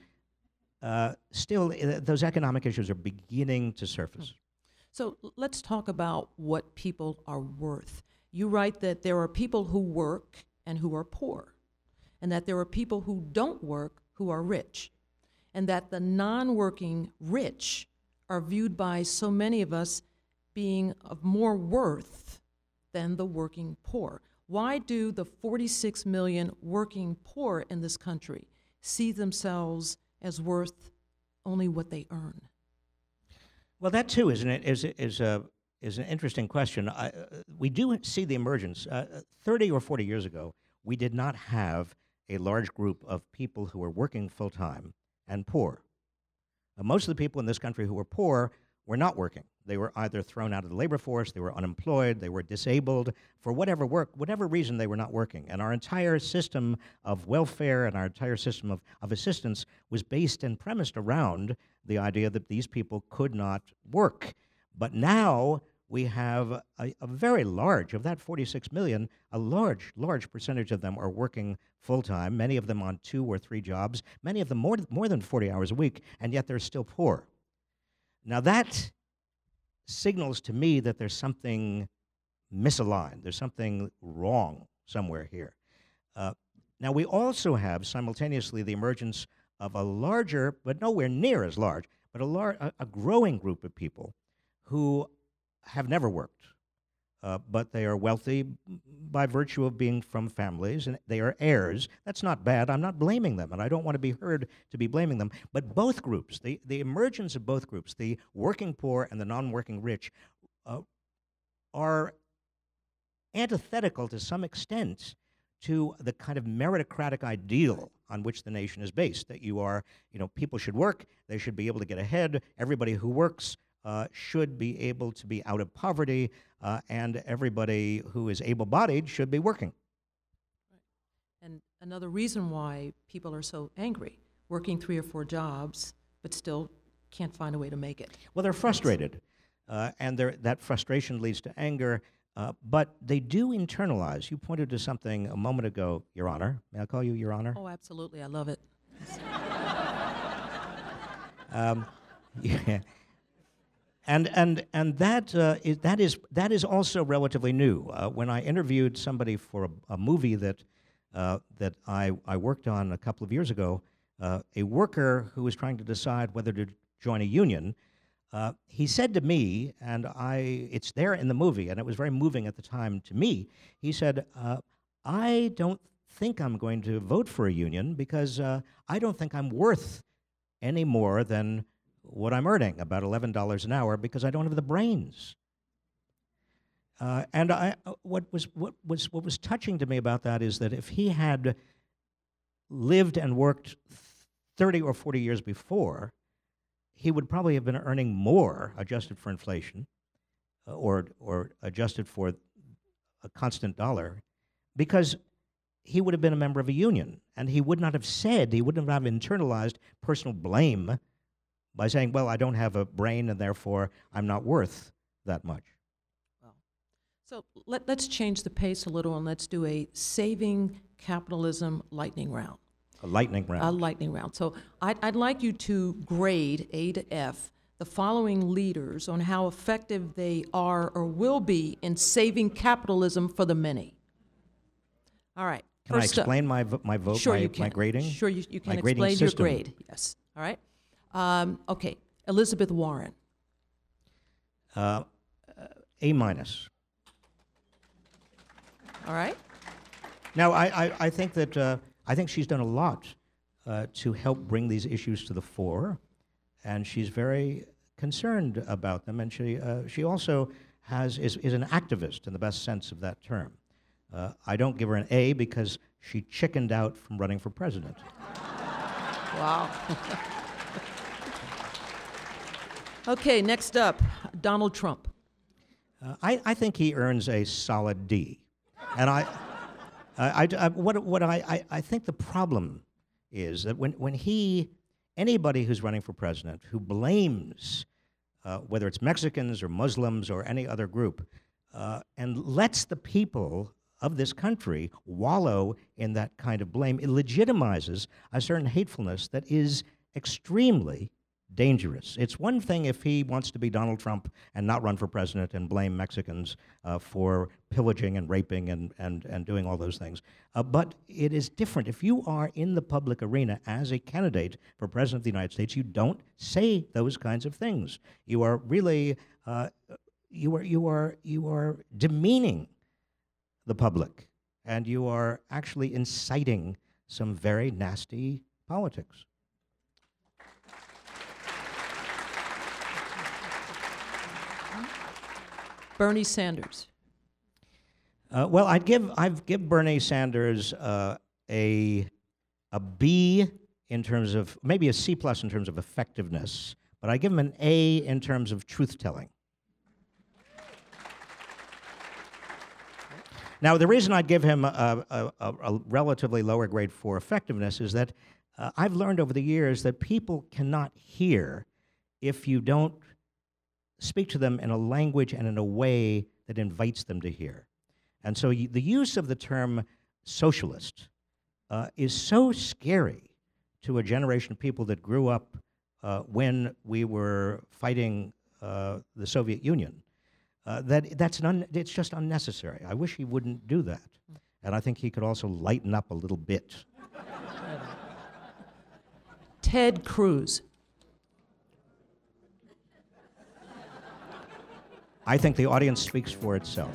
[SPEAKER 4] Uh, still, uh, those economic issues are beginning to surface.
[SPEAKER 7] So let's talk about what people are worth. You write that there are people who work and who are poor, and that there are people who don't work who are rich, and that the non working rich are viewed by so many of us being of more worth than the working poor. Why do the 46 million working poor in this country see themselves as worth only what they earn?
[SPEAKER 4] Well, that too isn't it? Is is a is an interesting question. I, uh, we do see the emergence. Uh, Thirty or forty years ago, we did not have a large group of people who were working full time and poor. Most of the people in this country who were poor were not working. They were either thrown out of the labor force, they were unemployed, they were disabled for whatever work, whatever reason they were not working. And our entire system of welfare and our entire system of, of assistance was based and premised around the idea that these people could not work. But now we have a, a very large, of that 46 million, a large, large percentage of them are working full time, many of them on two or three jobs, many of them more, more than 40 hours a week, and yet they're still poor. Now that signals to me that there's something misaligned, there's something wrong somewhere here. Uh, now, we also have simultaneously the emergence of a larger, but nowhere near as large, but a, a, a growing group of people who have never worked, uh, but they are wealthy by virtue of being from families and they are heirs. That's not bad. I'm not blaming them, and I don't want to be heard to be blaming them. But both groups, the, the emergence of both groups, the working poor and the non working rich, uh, are antithetical to some extent to the kind of meritocratic ideal on which the nation is based that you are you know people should work they should be able to get ahead everybody who works uh, should be able to be out of poverty, uh, and everybody who is able bodied should be working.
[SPEAKER 7] And another reason why people are so angry, working three or four jobs, but still can't find a way to make it.
[SPEAKER 4] Well, they're frustrated, uh, and that frustration leads to anger. Uh, but they do internalize. You pointed to something a moment ago, Your Honor. May I call you Your Honor?
[SPEAKER 7] Oh, absolutely. I love it. <laughs>
[SPEAKER 4] um, <laughs> yeah. And, and, and that, uh, is, that, is, that is also relatively new. Uh, when I interviewed somebody for a, a movie that, uh, that I, I worked on a couple of years ago, uh, a worker who was trying to decide whether to join a union, uh, he said to me, and I, it's there in the movie, and it was very moving at the time to me. He said, uh, I don't think I'm going to vote for a union because I don't think I'm worth any more than what I'm earning, about $11 an hour, because I don't have the brains. Uh, and I, uh, what, was, what, was, what was touching to me about that is that if he had lived and worked 30 or 40 years before, he would probably have been earning more adjusted for inflation uh, or, or adjusted for a constant dollar because he would have been a member of a union and he would not have said, he wouldn't have internalized personal blame by saying, well, I don't have a brain and therefore I'm not worth that much.
[SPEAKER 7] Well, so let, let's change the pace a little and let's do a saving capitalism lightning round.
[SPEAKER 4] A lightning round.
[SPEAKER 7] A lightning round. So I'd, I'd like you to grade A to F the following leaders on how effective they are or will be in saving capitalism for the many. All right.
[SPEAKER 4] Can First I explain up, my, my vote,
[SPEAKER 7] sure
[SPEAKER 4] my,
[SPEAKER 7] you can.
[SPEAKER 4] my grading?
[SPEAKER 7] Sure, you, you can
[SPEAKER 4] my
[SPEAKER 7] explain
[SPEAKER 4] your
[SPEAKER 7] grade. Yes. All right. Um, okay, Elizabeth Warren.
[SPEAKER 4] Uh, a minus.
[SPEAKER 7] All right.
[SPEAKER 4] Now, I, I, I think that uh, I think she's done a lot uh, to help bring these issues to the fore, and she's very concerned about them. And she uh, she also has is, is an activist in the best sense of that term. Uh, I don't give her an A because she chickened out from running for president. <laughs>
[SPEAKER 7] Wow. <laughs> Okay, next up, Donald Trump.
[SPEAKER 4] Uh, I, I think he earns a solid D. And I, I, I, what, what I, I, I think the problem is that when, when he, anybody who's running for president who blames, uh, whether it's Mexicans or Muslims or any other group, uh, and lets the people of this country wallow in that kind of blame, it legitimizes a certain hatefulness that is extremely dangerous. It's one thing if he wants to be Donald Trump and not run for president and blame Mexicans uh, for pillaging and raping and, and, and doing all those things. Uh, but it is different. If you are in the public arena as a candidate for president of the United States, you don't say those kinds of things. You are really, uh, you, are, you, are, you are demeaning the public, and you are actually inciting some very nasty politics.
[SPEAKER 7] Bernie Sanders.
[SPEAKER 4] Uh, well, I'd give I'd give Bernie Sanders uh, a a B in terms of maybe a C plus in terms of effectiveness, but I give him an A in terms of truth telling. Now, the reason I'd give him a, a, a, a relatively lower grade for effectiveness is that uh, I've learned over the years that people cannot hear if you don't speak to them in a language and in a way that invites them to hear. And so the use of the term socialist uh, is so scary to a generation of people that grew up uh, when we were fighting uh, the Soviet Union uh, that that's un- it's just unnecessary. I wish he wouldn't do that. And I think he could also lighten up a little bit.
[SPEAKER 7] Ted Cruz.
[SPEAKER 4] I think the audience speaks for itself.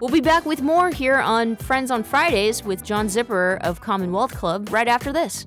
[SPEAKER 1] We'll be back with more here on Friends on Fridays with John Zipperer of Commonwealth Club right after this.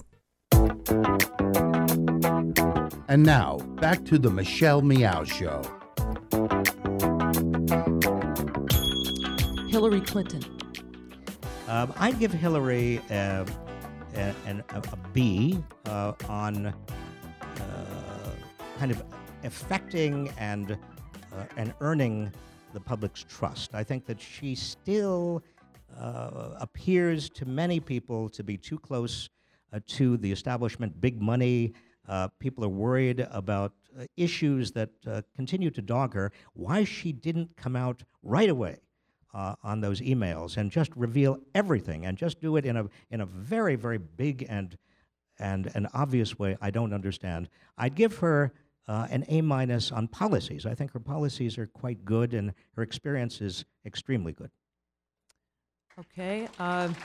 [SPEAKER 8] And now, back to the Michelle Meow Show.
[SPEAKER 7] Hillary Clinton.
[SPEAKER 4] Um, I'd give Hillary uh, a, an- a, a B uh, on uh, kind of affecting and uh, and earning the public's trust. I think that she still uh, appears to many people to be too close uh, to the establishment, big money. Uh, people are worried about uh, issues that uh, continue to dog her. Why she didn't come out right away uh, on those emails and just reveal everything and just do it in a in a very very big and and an obvious way I don't understand. I'd give her uh, an A minus on policies. I think her policies are quite good and her experience is extremely good.
[SPEAKER 7] Okay. Um,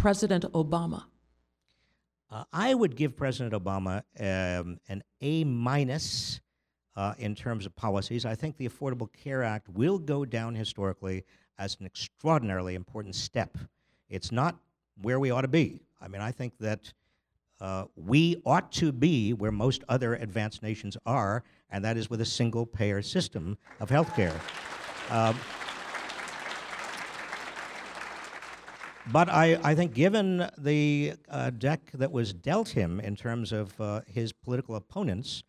[SPEAKER 7] President Obama.
[SPEAKER 4] Uh, I would give President Obama um, an A minus uh, in terms of policies. I think the Affordable Care Act will go down historically as an extraordinarily important step. It's not where we ought to be. I mean, I think that uh, we ought to be where most other advanced nations are, and that is with a single payer system of health care. Um, But I, I think, given the uh, deck that was dealt him in terms of uh, his political opponents,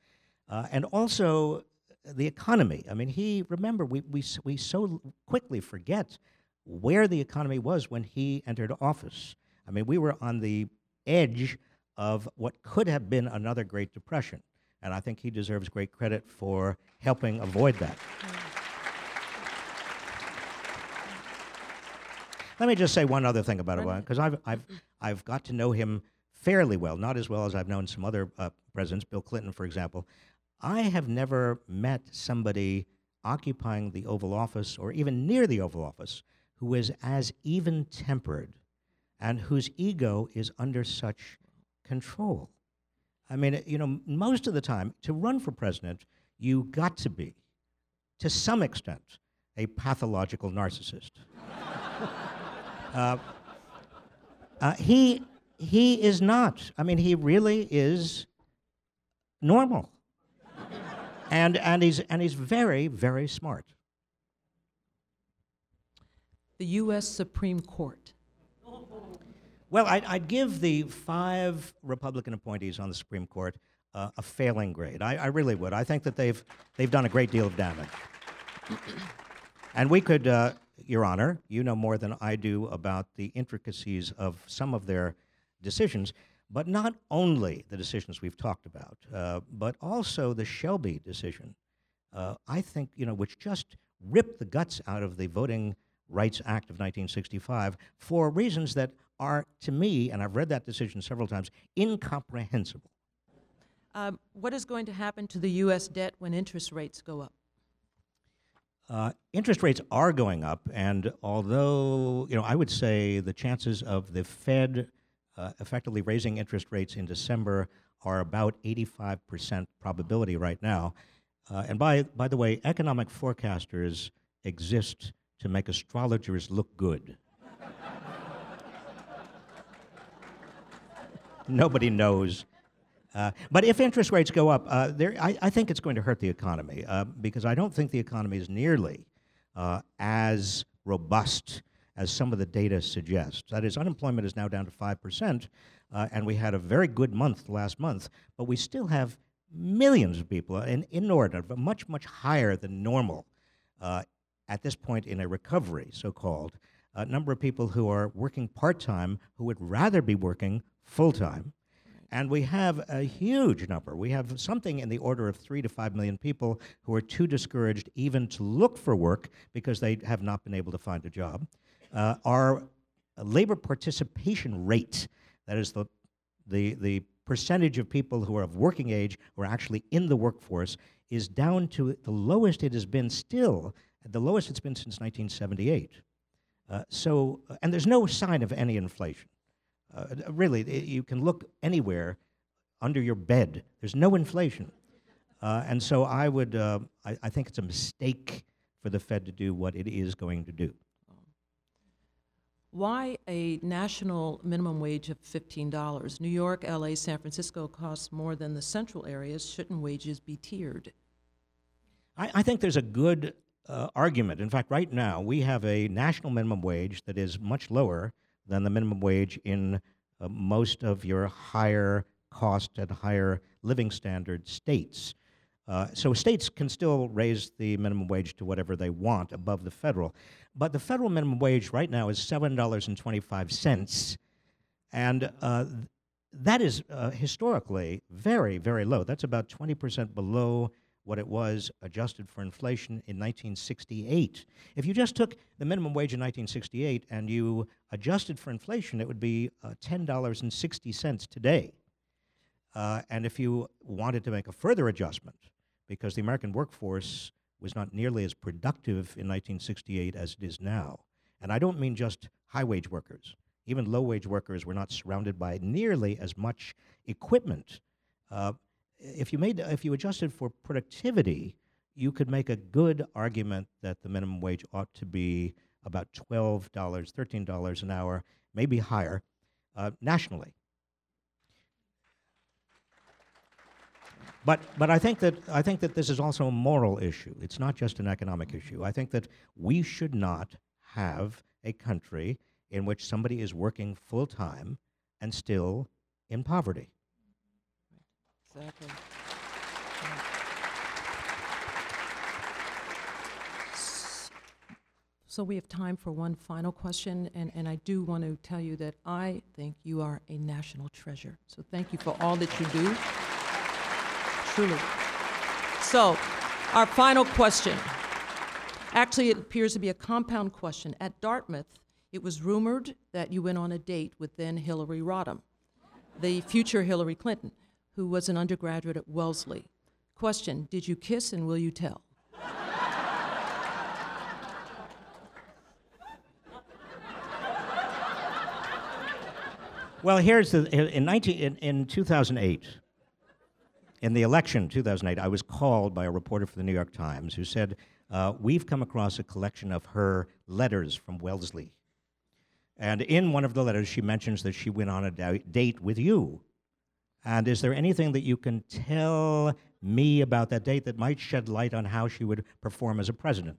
[SPEAKER 4] uh, and also the economy. I mean, he remember we, we we so quickly forget where the economy was when he entered office. I mean, we were on the edge of what could have been another Great Depression, and I think he deserves great credit for helping avoid that. Let me just say one other thing about Obama, because I've, I've, I've got to know him fairly well, not as well as I've known some other uh, presidents, Bill Clinton, for example. I have never met somebody occupying the Oval Office or even near the Oval Office who is as even tempered and whose ego is under such control. I mean, you know, most of the time, to run for president, you got to be, to some extent, a pathological narcissist. <laughs> Uh, uh, he he is not. I mean, he really is normal, and and he's and he's very very smart.
[SPEAKER 7] The U.S. Supreme Court.
[SPEAKER 4] Well, I'd, I'd give the five Republican appointees on the Supreme Court uh, a failing grade. I, I really would. I think that they've they've done a great deal of damage. And we could, uh, Your Honor, you know more than I do about the intricacies of some of their decisions, but not only the decisions we've talked about, uh, but also the Shelby decision. Uh, I think, you know, which just ripped the guts out of the Voting Rights Act of 1965 for reasons that are, to me, and I've read that decision several times, incomprehensible.
[SPEAKER 7] Um, what is going to happen to the U.S. debt when interest rates go up?
[SPEAKER 4] Uh, interest rates are going up, and although you know, I would say the chances of the Fed uh, effectively raising interest rates in December are about 85% probability right now. Uh, and by by the way, economic forecasters exist to make astrologers look good. <laughs> Nobody knows uh, but if interest rates go up, uh, there, I, I, think it's going to hurt the economy uh, because I don't think the economy is nearly uh, as robust as some of the data suggests. That is, unemployment is now down to 5%, uh, and we had a very good month last month, but we still have millions of people, an inordinate, but much, much higher than normal at this point in a recovery, so called, a number of people who are working part time who would rather be working full time. And we have a huge number. We have something in the order of three to five million people who are too discouraged even to look for work because they have not been able to find a job. Uh, our labor participation rate, that is the, the, the percentage of people who are of working age who are actually in the workforce, is down to the lowest it has been still, the lowest it's been since 1978. Uh, so, and there's no sign of any inflation. Uh, really, it, you can look anywhere under your bed. There's no inflation. Uh, and so I would, uh, I, I, think it's a mistake for the Fed to do what it is going to do.
[SPEAKER 7] Why a national minimum wage of $15? New York, LA, San Francisco costs more than the central areas. Shouldn't wages be tiered?
[SPEAKER 4] I, I think there's a good uh, argument. In fact, right now, we have a national minimum wage that is much lower than the minimum wage in uh, most of your higher cost and higher living standard states. Uh, so states can still raise the minimum wage to whatever they want above the federal. But the federal minimum wage right now is $7.25. And uh, that is uh, historically very, very low. That's about 20% below what it was adjusted for inflation in 1968. If you just took the minimum wage in 1968 and you adjusted for inflation, it would be uh, $10.60 today. Uh, and if you wanted to make a further adjustment, because the American workforce was not nearly as productive in 1968 as it is now, and I don't mean just high wage workers, even low wage workers were not surrounded by nearly as much equipment. Uh, if you made if you adjusted for productivity, you could make a good argument that the minimum wage ought to be about twelve dollars, thirteen dollars an hour, maybe higher, uh, nationally. But but I think that I think that this is also a moral issue. It's not just an economic issue. I think that we should not have a country in which somebody is working full time and still in poverty.
[SPEAKER 7] Exactly. So we have time for one final question, and, and I do want to tell you that I think you are a national treasure. So thank you for all that you do. Truly. So, our final question. Actually, it appears to be a compound question. At Dartmouth, it was rumored that you went on a date with then Hillary Rodham, the future Hillary Clinton who was an undergraduate at Wellesley. Question Did you kiss and will you tell?
[SPEAKER 4] Well, here's the in 19 in, in 2008 in the election 2008 I was called by a reporter for the New York Times who said uh, we've come across a collection of her letters from Wellesley. And in one of the letters, she mentions that she went on a date with you. And is there anything that you can tell me about that date that might shed light on how she would perform as a president?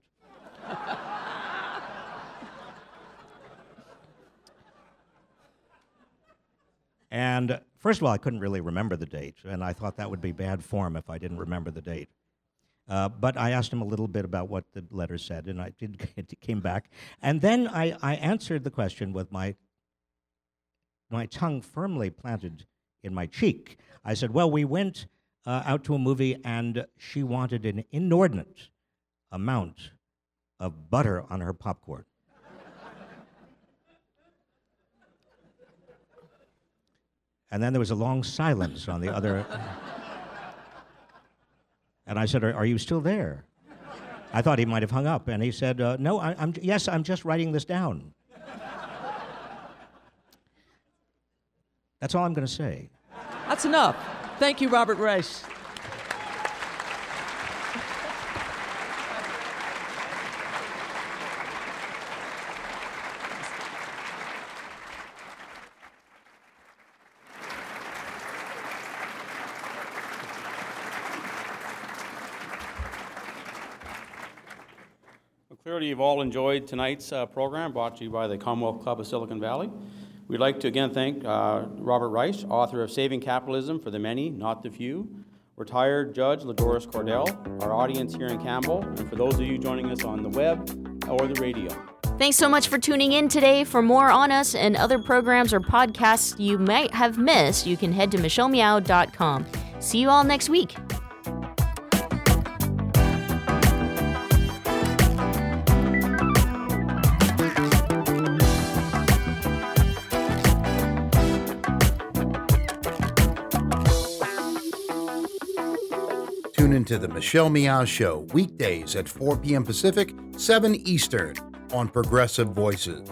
[SPEAKER 4] and first of all, I couldn't really remember the date, and I thought that would be bad form if I didn't remember the date. Uh, but I asked him a little bit about what the letter said, and I did <laughs> it came back. And then I, I answered the question with my my tongue firmly planted in my cheek. I said, Well, we went uh, out to a movie and she wanted an inordinate amount of butter on her popcorn. And then there was a long silence on the other. <laughs> And I said, Are, are you still there? I thought he might have hung up. And he said, uh, No, I, I'm, yes, I'm just writing this down. That's all I'm going to say.
[SPEAKER 7] That's enough. Thank you, Robert Reich.
[SPEAKER 3] Well, clearly, you've all enjoyed tonight's uh, program brought to you by the Commonwealth Club of Silicon Valley. We'd like to again thank uh, Robert Reich, author of Saving Capitalism for the Many, Not the Few, retired Judge LaDoris Cordell, our audience here in Campbell, and for those of you joining us on the web or the radio.
[SPEAKER 9] Thanks so much for tuning in today. For more on us and other programs or podcasts you might have missed, you can head to michellemeow.com. See you all next week.
[SPEAKER 8] Into the Michelle Meow Show weekdays at 4 p.m. Pacific, 7 Eastern on Progressive Voices.